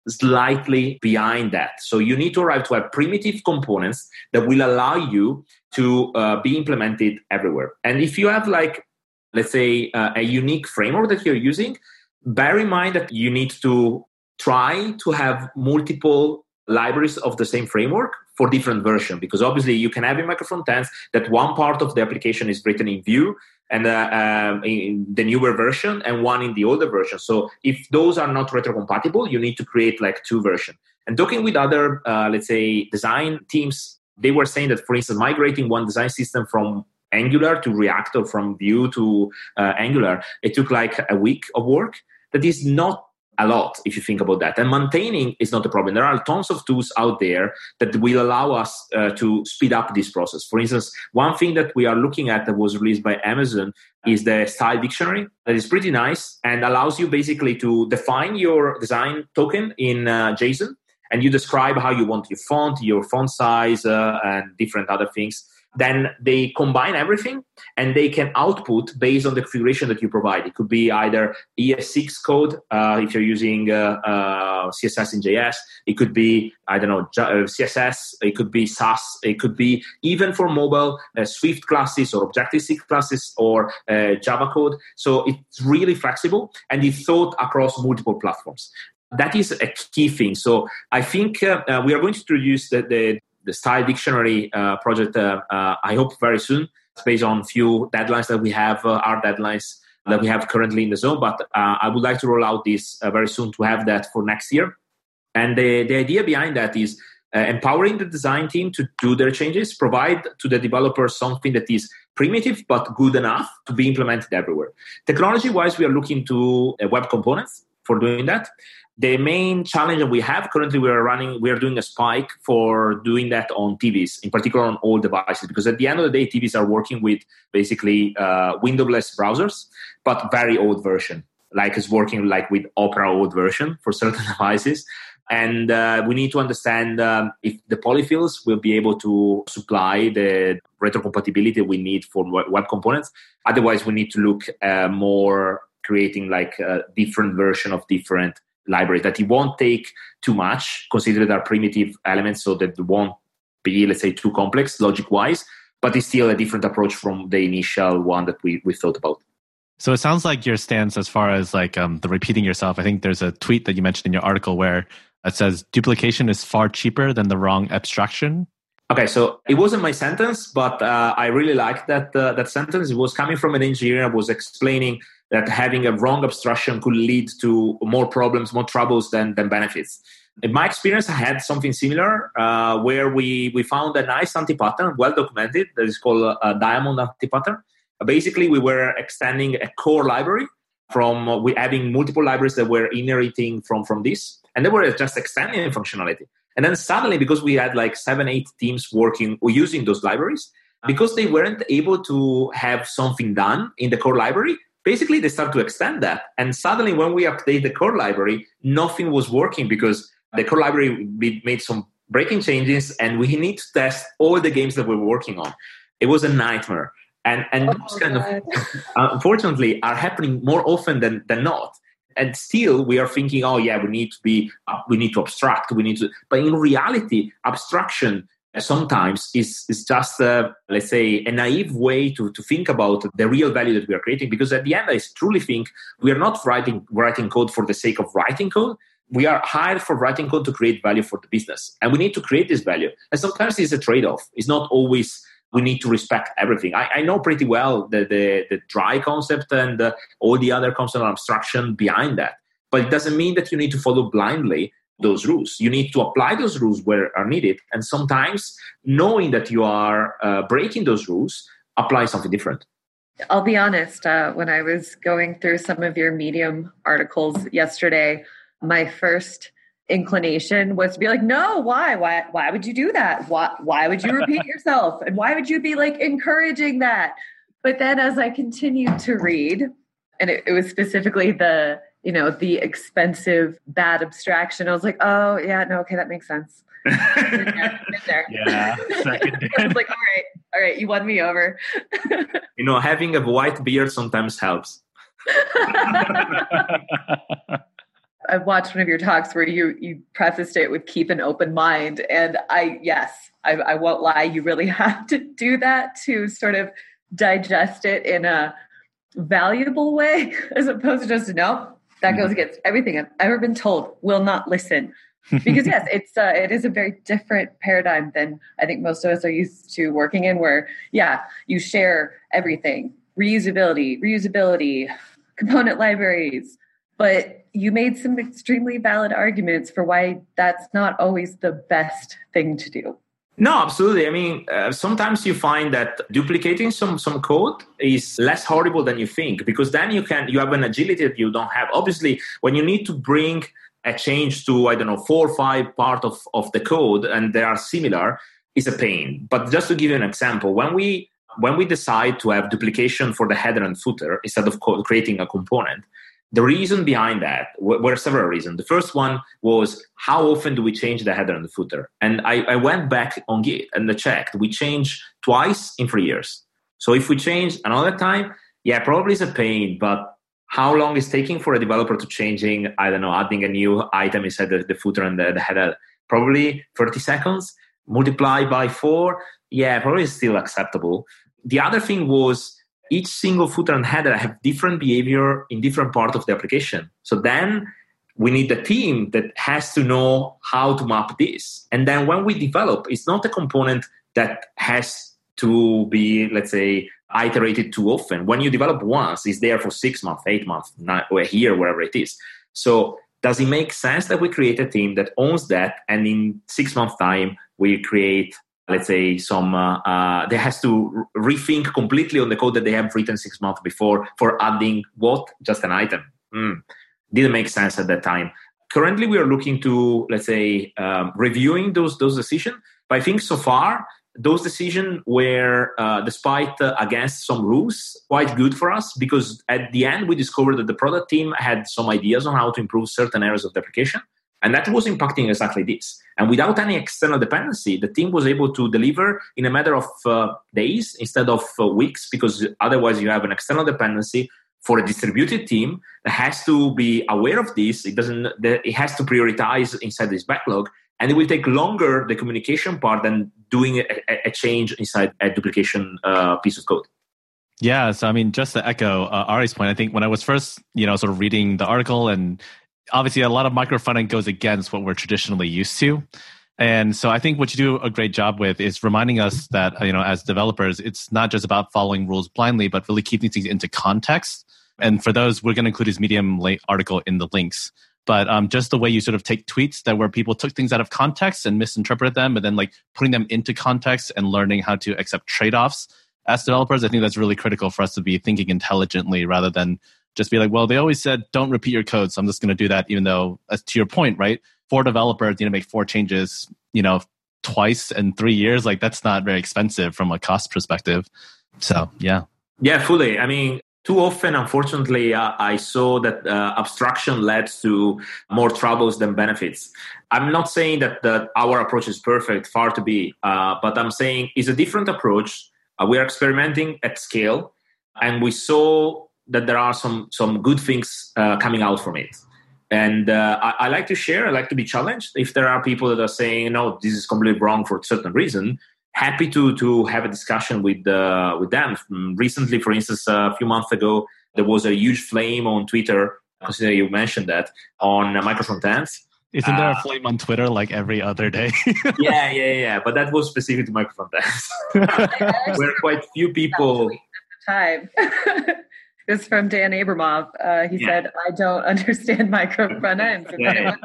Speaker 4: slightly behind that. So you need to arrive to have primitive components that will allow you to uh, be implemented everywhere. And if you have like, let's say, uh, a unique framework that you're using, bear in mind that you need to try to have multiple libraries of the same framework for different version because obviously you can have in micro frontends that one part of the application is written in Vue and uh, um, in the newer version and one in the older version. So if those are not retrocompatible, you need to create like two versions. And talking with other, uh, let's say, design teams, they were saying that, for instance, migrating one design system from Angular to React or from Vue to uh, Angular, it took like a week of work. That is not a lot if you think about that. And maintaining is not a problem. There are tons of tools out there that will allow us uh, to speed up this process. For instance, one thing that we are looking at that was released by Amazon is the style dictionary that is pretty nice and allows you basically to define your design token in uh, JSON and you describe how you want your font, your font size, uh, and different other things then they combine everything and they can output based on the configuration that you provide. It could be either ES6 code uh, if you're using uh, uh, CSS in JS. It could be I don't know uh, CSS. It could be Sass. It could be even for mobile uh, Swift classes or Objective C classes or uh, Java code. So it's really flexible and it's thought across multiple platforms that is a key thing. So I think uh, uh, we are going to introduce the, the, the style dictionary uh, project uh, uh, i hope very soon. It's based on few deadlines that we have uh, our deadlines that we have currently in DAZN but i would like to roll out this very soon to have that for next year. And the, the idea behind that is empowering the design team to do their changes provide to the developers something that is primitive but good enough to be implemented everywhere. Technology wise we are looking to web components for doing that. The main challenge that we have currently we are running we are doing a spike for doing that on tvs in particular on all devices because at the end of the day tvs are working with basically uh, windowless browsers but very old version. Like it's working like with opera old version for certain devices. And uh, we need to understand um, if the polyfills will be able to supply the retrocompatibility we need for web components. Otherwise we need to look uh, more creating like a different version of different library that it won't take too much, consider are primitive elements so that it won't be, let's say, too complex logic wise, but it's still a different approach from the initial one that we, we thought about.
Speaker 3: So it sounds like your stance as far as like um, the repeating yourself. I think there's a tweet that you mentioned in your article where it says duplication is far cheaper than the wrong abstraction.
Speaker 4: Okay, so it wasn't my sentence, but uh, I really liked that uh, that sentence. It was coming from an engineer. I was explaining that having a wrong abstraction could lead to more problems, more troubles than than benefits. In my experience, I had something similar uh, where we we found a nice anti-pattern, well documented, that is called a diamond anti-pattern. Basically, we were extending a core library from uh, we adding multiple libraries that were inheriting from from this, and they were just extending functionality. And then suddenly, because we had like seven, eight teams working or using those libraries, because they weren't able to have something done in the core library, basically they start to extend that. And suddenly, when we update the core library, nothing was working because the core library made some breaking changes and we need to test all the games that we're working on. It was a nightmare. And, and oh those kind God. of, unfortunately, are happening more often than, than not and still we are thinking oh yeah we need to be uh, we need to abstract we need to but in reality abstraction sometimes is is just uh, let's say a naive way to, to think about the real value that we are creating because at the end i truly think we are not writing writing code for the sake of writing code we are hired for writing code to create value for the business and we need to create this value and sometimes it's a trade-off it's not always we need to respect everything. I, I know pretty well the, the, the dry concept and uh, all the other concept of abstraction behind that. But it doesn't mean that you need to follow blindly those rules. You need to apply those rules where are needed. And sometimes knowing that you are uh, breaking those rules, apply something different.
Speaker 1: I'll be honest, uh, when I was going through some of your Medium articles yesterday, my first inclination was to be like, no, why? Why why would you do that? Why why would you repeat yourself? And why would you be like encouraging that? But then as I continued to read, and it, it was specifically the, you know, the expensive bad abstraction, I was like, oh yeah, no, okay, that makes sense.
Speaker 3: been there, been there. Yeah.
Speaker 1: I was like, all right, all right, you won me over.
Speaker 4: you know, having a white beard sometimes helps.
Speaker 1: I've watched one of your talks where you you prefaced it with keep an open mind, and I yes, I, I won't lie, you really have to do that to sort of digest it in a valuable way, as opposed to just no. That goes mm-hmm. against everything I've ever been told. Will not listen because yes, it's uh, it is a very different paradigm than I think most of us are used to working in. Where yeah, you share everything, reusability, reusability, component libraries, but you made some extremely valid arguments for why that's not always the best thing to do.
Speaker 4: No, absolutely. I mean, uh, sometimes you find that duplicating some some code is less horrible than you think because then you can you have an agility that you don't have. Obviously, when you need to bring a change to I don't know four or five part of of the code and they are similar, is a pain. But just to give you an example, when we when we decide to have duplication for the header and footer instead of creating a component, the reason behind that were several reasons. The first one was how often do we change the header and the footer? And I, I went back on Git and I checked. We changed twice in three years. So if we change another time, yeah, probably it's a pain, but how long is taking for a developer to changing, I don't know, adding a new item inside the, the footer and the, the header? Probably 30 seconds. Multiply by four, yeah, probably still acceptable. The other thing was each single footer and header have different behavior in different part of the application. So then we need a team that has to know how to map this. And then when we develop, it's not a component that has to be, let's say, iterated too often. When you develop once, it's there for six months, eight months, nine, or a year, wherever it is. So does it make sense that we create a team that owns that and in six months time we create let's say some uh, uh, they has to rethink completely on the code that they have written six months before for adding what? Just an item. Mm. didn't make sense at that time. Currently we are looking to let's say um, reviewing those those decisions. But i think so far those decisions were uh, despite against some rules quite good for us because at the end we discovered that the product team had some ideas on how to improve certain areas of the application and that was impacting exactly this. And without any external dependency, the team was able to deliver in a matter of uh, days instead of uh, weeks, because otherwise you have an external dependency for a distributed team that has to be aware of this. It doesn't. It has to prioritize inside this backlog, and it will take longer the communication part than doing a, a change inside a duplication uh, piece of code.
Speaker 3: Yeah, so I mean, just to echo uh, Ari's point, I think when I was first, you know, sort of reading the article and obviously a lot of micro frontend goes against what we're traditionally used to. And so I think what you do a great job with is reminding us that, you know, as developers, it's not just about following rules blindly, but really keeping things into context. And for those, we're going to include his Medium article in the links. But um, just the way you sort of take tweets that where people took things out of context and misinterpreted them, and then like putting them into context and learning how to accept trade offs as developers, I think that's really critical for us to be thinking intelligently rather than just be like, well, they always said don't repeat your code, so I'm just going to do that, even though, as to your point, right? For developers, you know, make four changes, you know, twice in three years, like that's not very expensive from a cost perspective. So, yeah.
Speaker 4: Yeah, fully. I mean, too often, unfortunately, uh, I saw that uh, abstraction led to more troubles than benefits. I'm not saying that, that our approach is perfect, far to be, uh, but I'm saying it's a different approach. Uh, we are experimenting at scale, and we saw that there are some some good things uh, coming out from it. And uh, I, I, like to share. I like to be challenged. If there are people that are saying, "No, this is completely wrong for a certain reason," happy to to have a discussion with uh, with them. Recently, for instance, a few months ago, there was a huge flame on Twitter. Consider you mentioned that on microfrontends.
Speaker 3: Isn't there a uh, flame on Twitter like every other day?
Speaker 4: yeah, yeah, yeah. But that was specific to microfrontends. Where quite few people.
Speaker 1: Time. It's from Dan Abramov. Uh, he yeah. said, "I don't understand micro front ends." Yeah.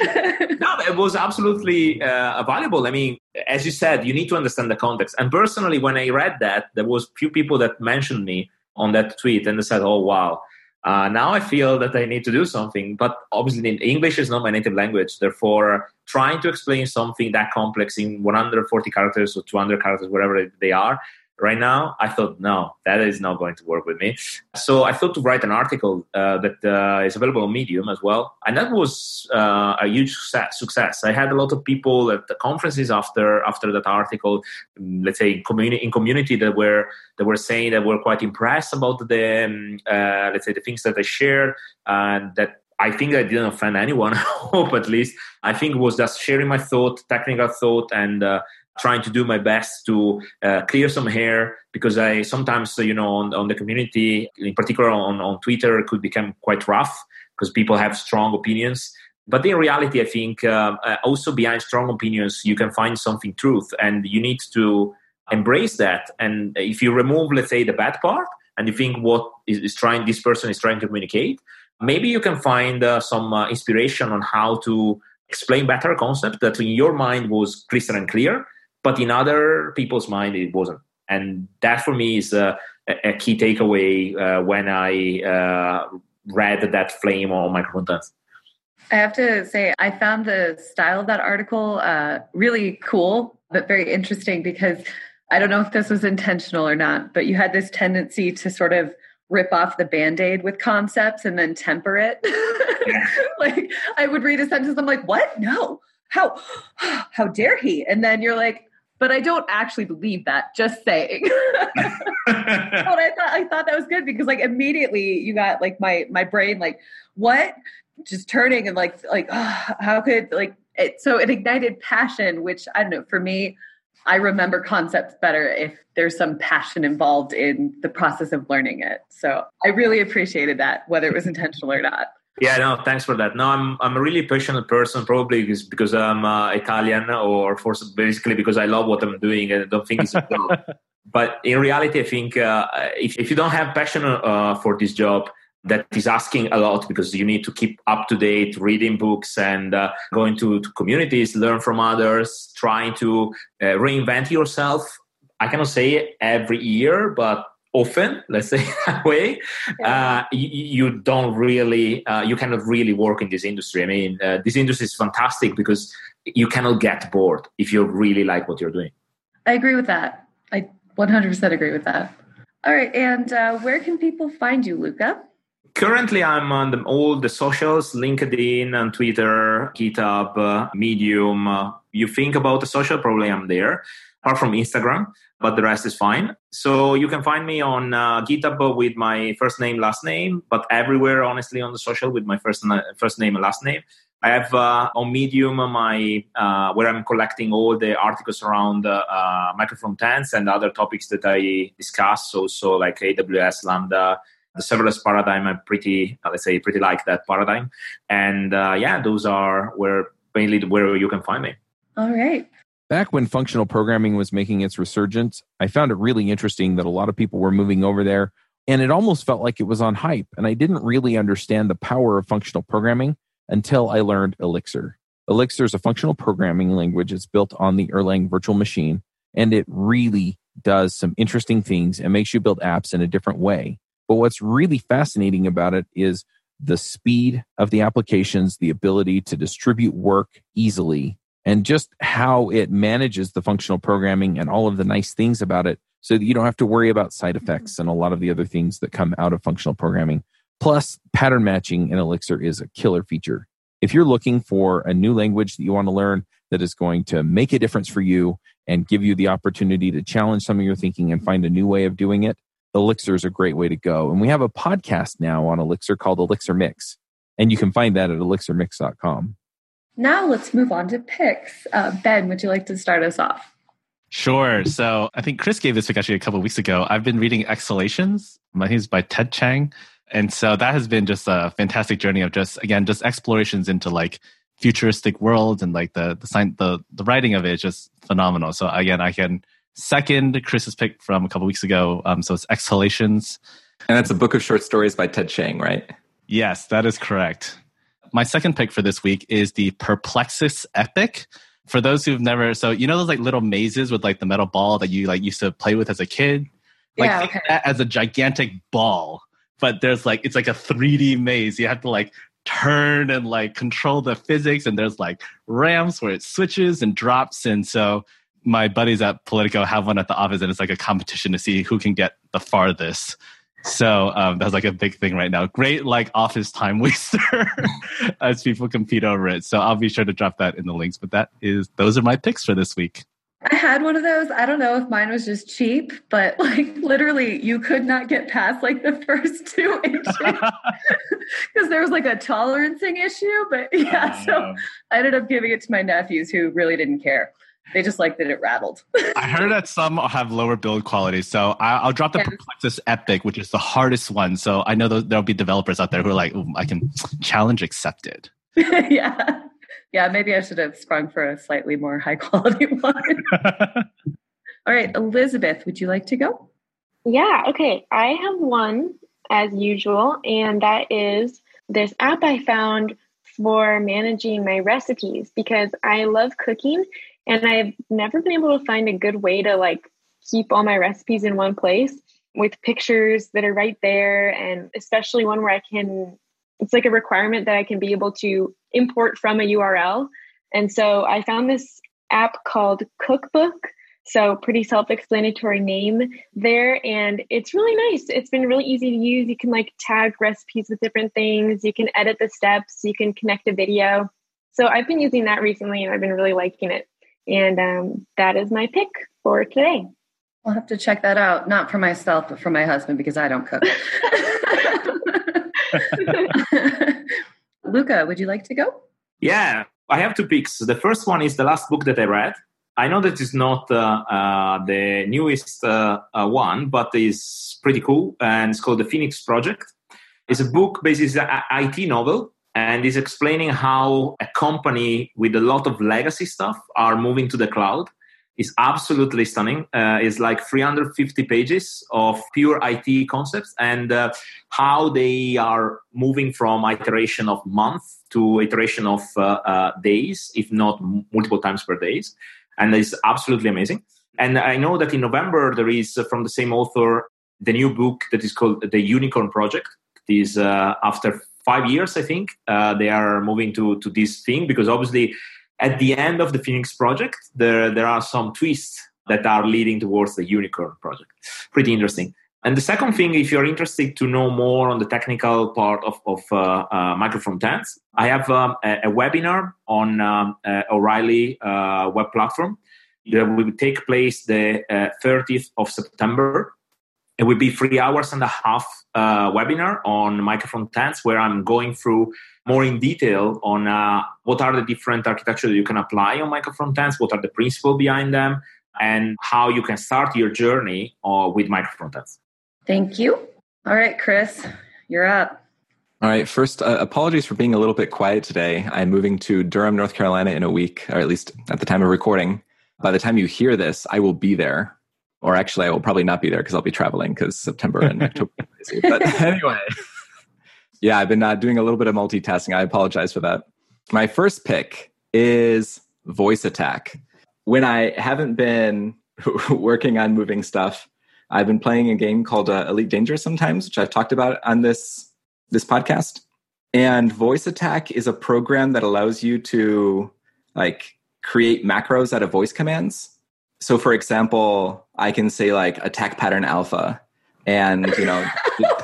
Speaker 4: no, it was absolutely uh, valuable. I mean, as you said, you need to understand the context. And personally, when I read that, there was few people that mentioned me on that tweet, and they said, "Oh, wow." Uh, now I feel that I need to do something, but obviously English is not my native language. Therefore, trying to explain something that complex in 140 characters or 200 characters, whatever they are, right now i thought no that is not going to work with me so i thought to write an article uh, that uh, is available on medium as well and that was uh, a huge success i had a lot of people at the conferences after after that article mm, let's say in community in community that were that were saying that were quite impressed about the um, uh, let's say the things that i shared and that I think I didn't offend anyone. I hope at least. I think was just sharing my thought, technical thought, and uh, trying to do my best to uh, clear some hair because I sometimes, you know, on, on the community, in particular on, on Twitter, could become quite rough because people have strong opinions. But in reality, I think uh, uh, also behind strong opinions, you can find something truth, and you need to embrace that. And if you remove, let's say, the bad part, and you think what is, is trying this person is trying to communicate, maybe you can find uh, some uh, inspiration on how to explain better a concept that in your mind was crystal and clear but in other people's mind it wasn't and that for me is a, a key takeaway uh, when i uh, read that flame on my microfrontends
Speaker 1: I have to say, I found the style of that article uh, really cool, but very interesting because I don't know if this was intentional or not, but you had this tendency to sort of rip off the band-aid with concepts and then temper it. like I would read a sentence, I'm like, what? No. How how dare he? And then you're like, but I don't actually believe that. Just saying. but I thought I thought that was good because like immediately you got like my my brain like what just turning and like like oh, how could like it so it ignited passion which I don't know for me I remember concepts better if there's some passion involved in the process of learning it. So I really appreciated that whether it was intentional or not.
Speaker 4: Yeah, no, thanks for that. No, I'm I'm a really passionate person, probably because, because I'm uh, Italian, or for basically because I love what I'm doing and I don't think it's a job. but in reality, I think uh, if if you don't have passion uh, for this job, that is asking a lot because you need to keep up to date, reading books and uh, going to, to, communities, learn from others, trying to uh, reinvent yourself. I cannot say every year, but often let's say that way. Yeah. uh, you, you, don't really uh, you cannot really work in this industry. I mean uh, this industry is fantastic because you cannot get bored if you really like what you're doing.
Speaker 1: I agree with that. I 100% agree with that. All right and uh, where can people find you luca?
Speaker 4: Currently i'm on the, all the socials linkedin and twitter github uh, medium. Uh, you think about the social probably i'm there. Apart from instagram but the rest is fine. So you can find me on uh, GitHub with my first name, last name, but everywhere, honestly, on the social with my first first name and last name. I have uh, on Medium my uh, where I'm collecting all the articles around uh, uh, microfrontends and other topics that I discuss. Also, like AWS, Lambda, the serverless paradigm. I'm pretty, uh, let's say, pretty like that paradigm. And uh, yeah, those are where mainly where you can find me.
Speaker 1: All right.
Speaker 2: Back when functional programming was making its resurgence, I found it really interesting that a lot of people were moving over there, and it almost felt like it was on hype. And I didn't really understand the power of functional programming until I learned Elixir. Elixir is a functional programming language. It's built on the Erlang virtual machine, and it really does some interesting things and makes you build apps in a different way. But what's really fascinating about it is the speed of the applications, the ability to distribute work easily, and just how it manages the functional programming and all of the nice things about it so that you don't have to worry about side mm-hmm. effects and a lot of the other things that come out of functional programming. Plus, pattern matching in Elixir is a killer feature. If you're looking for a new language that you want to learn that is going to make a difference for you and give you the opportunity to challenge some of your thinking and find a new way of doing it, Elixir is a great way to go. And we have a podcast now on Elixir called Elixir Mix, and you can find that at elixirmix.com.
Speaker 1: Now let's move on to picks. Uh, ben, would you like to start us off?
Speaker 3: Sure. So I think Chris gave this pick actually a couple weeks ago. I've been reading Exhalations. My name is by Ted Chiang. And so that has been just a fantastic journey of just, again, just explorations into like futuristic worlds and like the, the sign, the, the writing of it is just phenomenal. So again, I can second Chris's pick from a couple weeks ago. Um, so it's Exhalations.
Speaker 6: And that's a book of short stories by Ted Chiang, right?
Speaker 3: Yes, that is correct my second pick for this week is the Perplexus Epic. For those who've never, so you know those like little mazes with like the metal ball that you like used to play with as a kid, like
Speaker 1: yeah, okay.
Speaker 3: that as a gigantic ball. But there's like it's like a 3D maze. You have to like turn and like control the physics, and there's like ramps where it switches and drops. And so my buddies at Politico have one at the office, and it's like a competition to see who can get the farthest. So um, that's like a big thing right now. Great like office time waster as people compete over it. So I'll be sure to drop that in the links. But that is those are my picks for this week.
Speaker 1: I had one of those. I don't know if mine was just cheap, but like literally, you could not get past like the first two inches because there was like a tolerancing issue. But yeah, so I ended up giving it to my nephews who really didn't care. They just like that it rattled.
Speaker 3: I heard that some have lower build quality. So I, will drop the yeah. Perplexus Epic, which is the hardest one. So I know there'll be developers out there who are like, I can challenge accepted.
Speaker 1: yeah. Yeah, maybe I should have sprung for a slightly more high quality one. All right, Elizabeth, would you like to go?
Speaker 5: Yeah, okay. I have one as usual, and that is this app I found for managing my recipes because I love cooking and I've never been able to find a good way to like keep all my recipes in one place with pictures that are right there. And especially one where I can, it's like a requirement that I can be able to import from a URL. And so I found this app called Cookbook. So, pretty self explanatory name there. And it's really nice. It's been really easy to use. You can like tag recipes with different things, you can edit the steps, you can connect a video. So, I've been using that recently and I've been really liking it. And um, that is my pick for today.
Speaker 1: I'll have to check that out, not for myself, but for my husband because I don't cook. Luca, would you like to go?
Speaker 4: Yeah, I have two picks. The first one is the last book that I read. I know that it's not uh, uh, the newest uh, uh one, but it's pretty cool, and it's called The Phoenix Project. It's a book, basically, an IT novel and is explaining how a company with a lot of legacy stuff are moving to the cloud is absolutely stunning. Uh, it's like 350 pages of pure IT concepts and uh, how they are moving from iteration of month to iteration of uh, uh days, if not multiple times per days. And it's absolutely amazing. And I know that in November there is uh, from the same author the new book that is called The Unicorn Project. It is uh, after five years, I think, uh, they are moving to to this thing because obviously at the end of the Phoenix project, there there are some twists that are leading towards the unicorn project. Pretty interesting. And the second thing, if you're interested to know more on the technical part of, of uh, uh, micro frontends, I have um, a, a, webinar on um, uh, O'Reilly uh, web platform that will take place the 30th uh, of September it will be three hours and a half uh, webinar on micro frontends where I'm going through more in detail on uh, what are the different architecture that you can apply on micro frontends, what are the principles behind them, and how you can start your journey uh, with micro frontends.
Speaker 1: Thank you. All right, Chris, you're up.
Speaker 6: All right. First, uh, apologies for being a little bit quiet today. I'm moving to Durham, North Carolina in a week, or at least at the time of recording. By the time you hear this, I will be there. Or actually, I will probably not be there because I'll be traveling because September and October. But anyway, yeah, I've been uh, doing a little bit of multitasking. I apologize for that. My first pick is Voice Attack. When I haven't been working on moving stuff, I've been playing a game called uh, Elite Dangerous sometimes, which I've talked about on this this podcast. And Voice Attack is a program that allows you to like create macros out of voice commands. So for example, I can say like attack pattern alpha and you know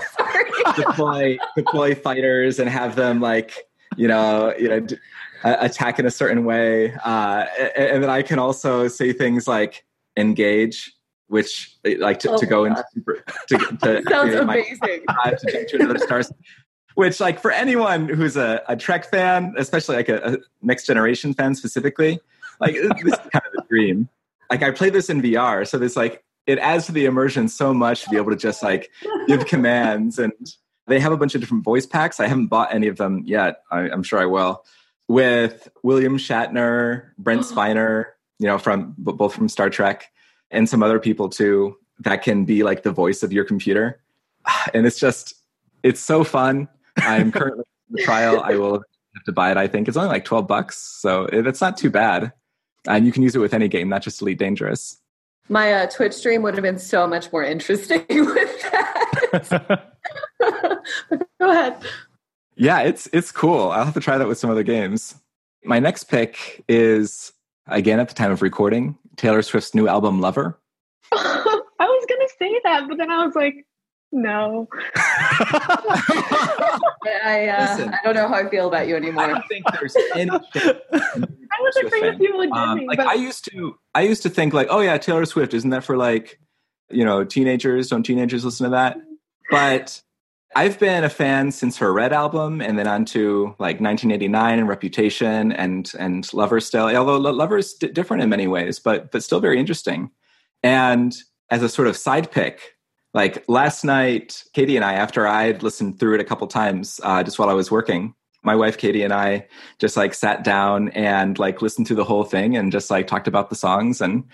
Speaker 6: deploy deploy fighters and have them like you know you know d- attack in a certain way uh, and, and then I can also say things like engage which like to, oh to go into to, to
Speaker 1: sounds amazing.
Speaker 6: to, to another stars which like for anyone who's a, a trek fan especially like a, a next generation fan specifically like this is kind of a dream like i played this in vr so this like it adds to the immersion so much to be able to just like give commands and they have a bunch of different voice packs i haven't bought any of them yet I, i'm sure i will with william shatner brent mm. spiner you know from both from star trek and some other people too that can be like the voice of your computer. And it's just, it's so fun. I'm currently in the trial. I will have to buy it, I think. It's only like 12 bucks. So eh, it's not too bad. And you can use it with any game, not just Elite Dangerous.
Speaker 1: My uh, Twitch stream would have been so much more interesting with that. go ahead.
Speaker 6: Yeah, it's it's cool. I'll have to try that with some other games. My next pick is again at the time of recording, Taylor Swift's new album Lover?
Speaker 5: I was going to say that, but then I was like, no.
Speaker 1: I, uh, I don't know how I feel about you anymore. I
Speaker 6: don't think there's any. I
Speaker 5: was afraid that people would um.
Speaker 6: Like but... I used to, I used to think like, oh yeah, Taylor Swift, isn't that for like, you know, teenagers? Don't teenagers listen to that? But I've been a fan since her Red album, and then on to like 1989 and Reputation and and Lover still. Although Lover is d- different in many ways, but but still very interesting. And as a sort of side pick, like last night, Katie and I, after I'd listened through it a couple times, uh, just while I was working, my wife Katie and I just like sat down and like listened to the whole thing and just like talked about the songs. And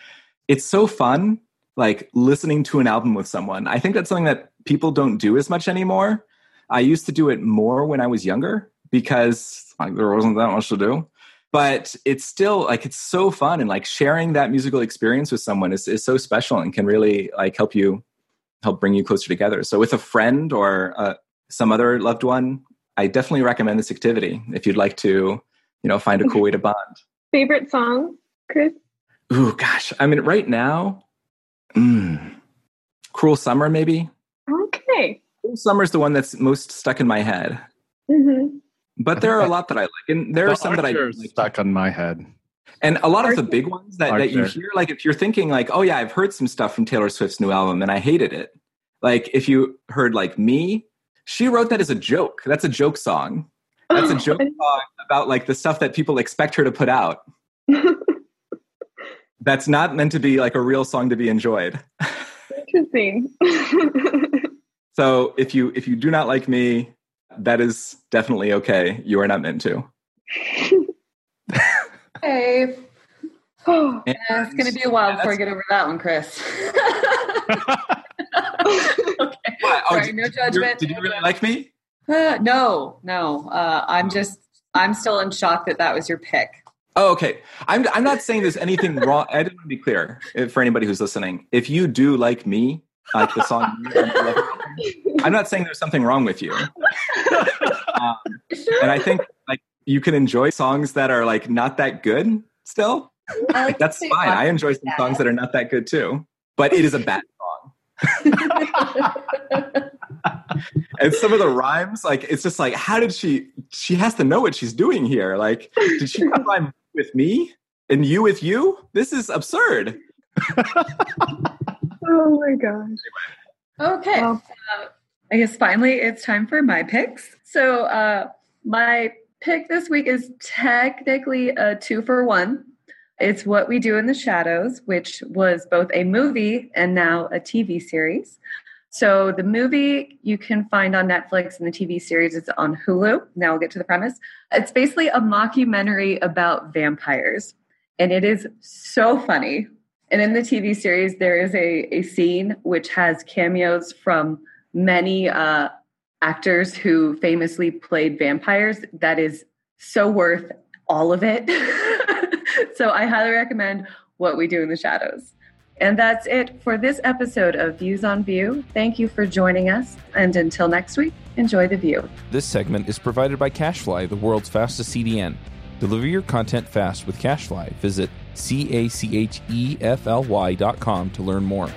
Speaker 6: it's so fun like listening to an album with someone. I think that's something that people don't do as much anymore. I used to do it more when I was younger because like, there wasn't that much to do. But it's still like it's so fun and like sharing that musical experience with someone is, is so special and can really like help you help bring you closer together. So with a friend or uh, some other loved one, I definitely recommend this activity if you'd like to, you know, find a cool way to bond.
Speaker 5: Favorite song, Chris?
Speaker 6: Ooh, gosh. I mean, right now, Mm. Cruel Summer, maybe.
Speaker 5: Okay.
Speaker 6: Cruel Summer is the one that's most stuck in my head.
Speaker 5: Mm-hmm.
Speaker 6: But there are a lot that I like, and there
Speaker 3: the
Speaker 6: are some that I
Speaker 3: like. stuck on my head.
Speaker 6: And a lot Archer. of the big ones that, that you hear, like if you're thinking like, oh yeah, I've heard some stuff from Taylor Swift's new album and I hated it. Like if you heard like me, she wrote that as a joke. That's a joke song. That's a oh, joke song about like the stuff that people expect her to put out. that's not meant to be like a real song to be enjoyed.
Speaker 5: Interesting.
Speaker 6: so if you if you do not like me, that is definitely okay. You are not meant to.
Speaker 1: Hey. yeah, it's going to be a while before I get over that one, Chris. okay. Oh, Sorry, did, no judgment.
Speaker 6: Did you really like me?
Speaker 1: Uh, no, no. Uh, I'm just, I'm still in shock that that was your pick.
Speaker 6: Oh, okay. I'm I'm not saying there's anything wrong. I didn't want to be clear for anybody who's listening. If you do like me, like the song, I'm not saying there's something wrong with you. Um, and I think like you can enjoy songs that are like not that good still. Like, that's fine. I enjoy some songs that are not that good too, but it is a bad song. and some of the rhymes, like it's just like, how did she? She has to know what she's doing here. Like, did she rhyme with me and you with you? This is absurd.
Speaker 5: oh my gosh.
Speaker 1: Okay. Well, uh, I guess finally it's time for my picks. So, uh, my pick this week is technically a two for one. It's What We Do in the Shadows, which was both a movie and now a TV series. So the movie you can find on Netflix and the TV series is on Hulu. Now we'll get to the premise. It's basically a mockumentary about vampires, and it is so funny. And in the TV series, there is a, a scene which has cameos from many uh, actors who famously played vampires. That is so worth all of it. so I highly recommend What We Do in the Shadows. And that's it for this episode of Views on Vue. Thank you for joining us. And until next week, enjoy the view.
Speaker 2: This segment is provided by CacheFly, the world's fastest CDN. Deliver your content fast with CacheFly. Visit C A C H E F L Y dot com to learn more.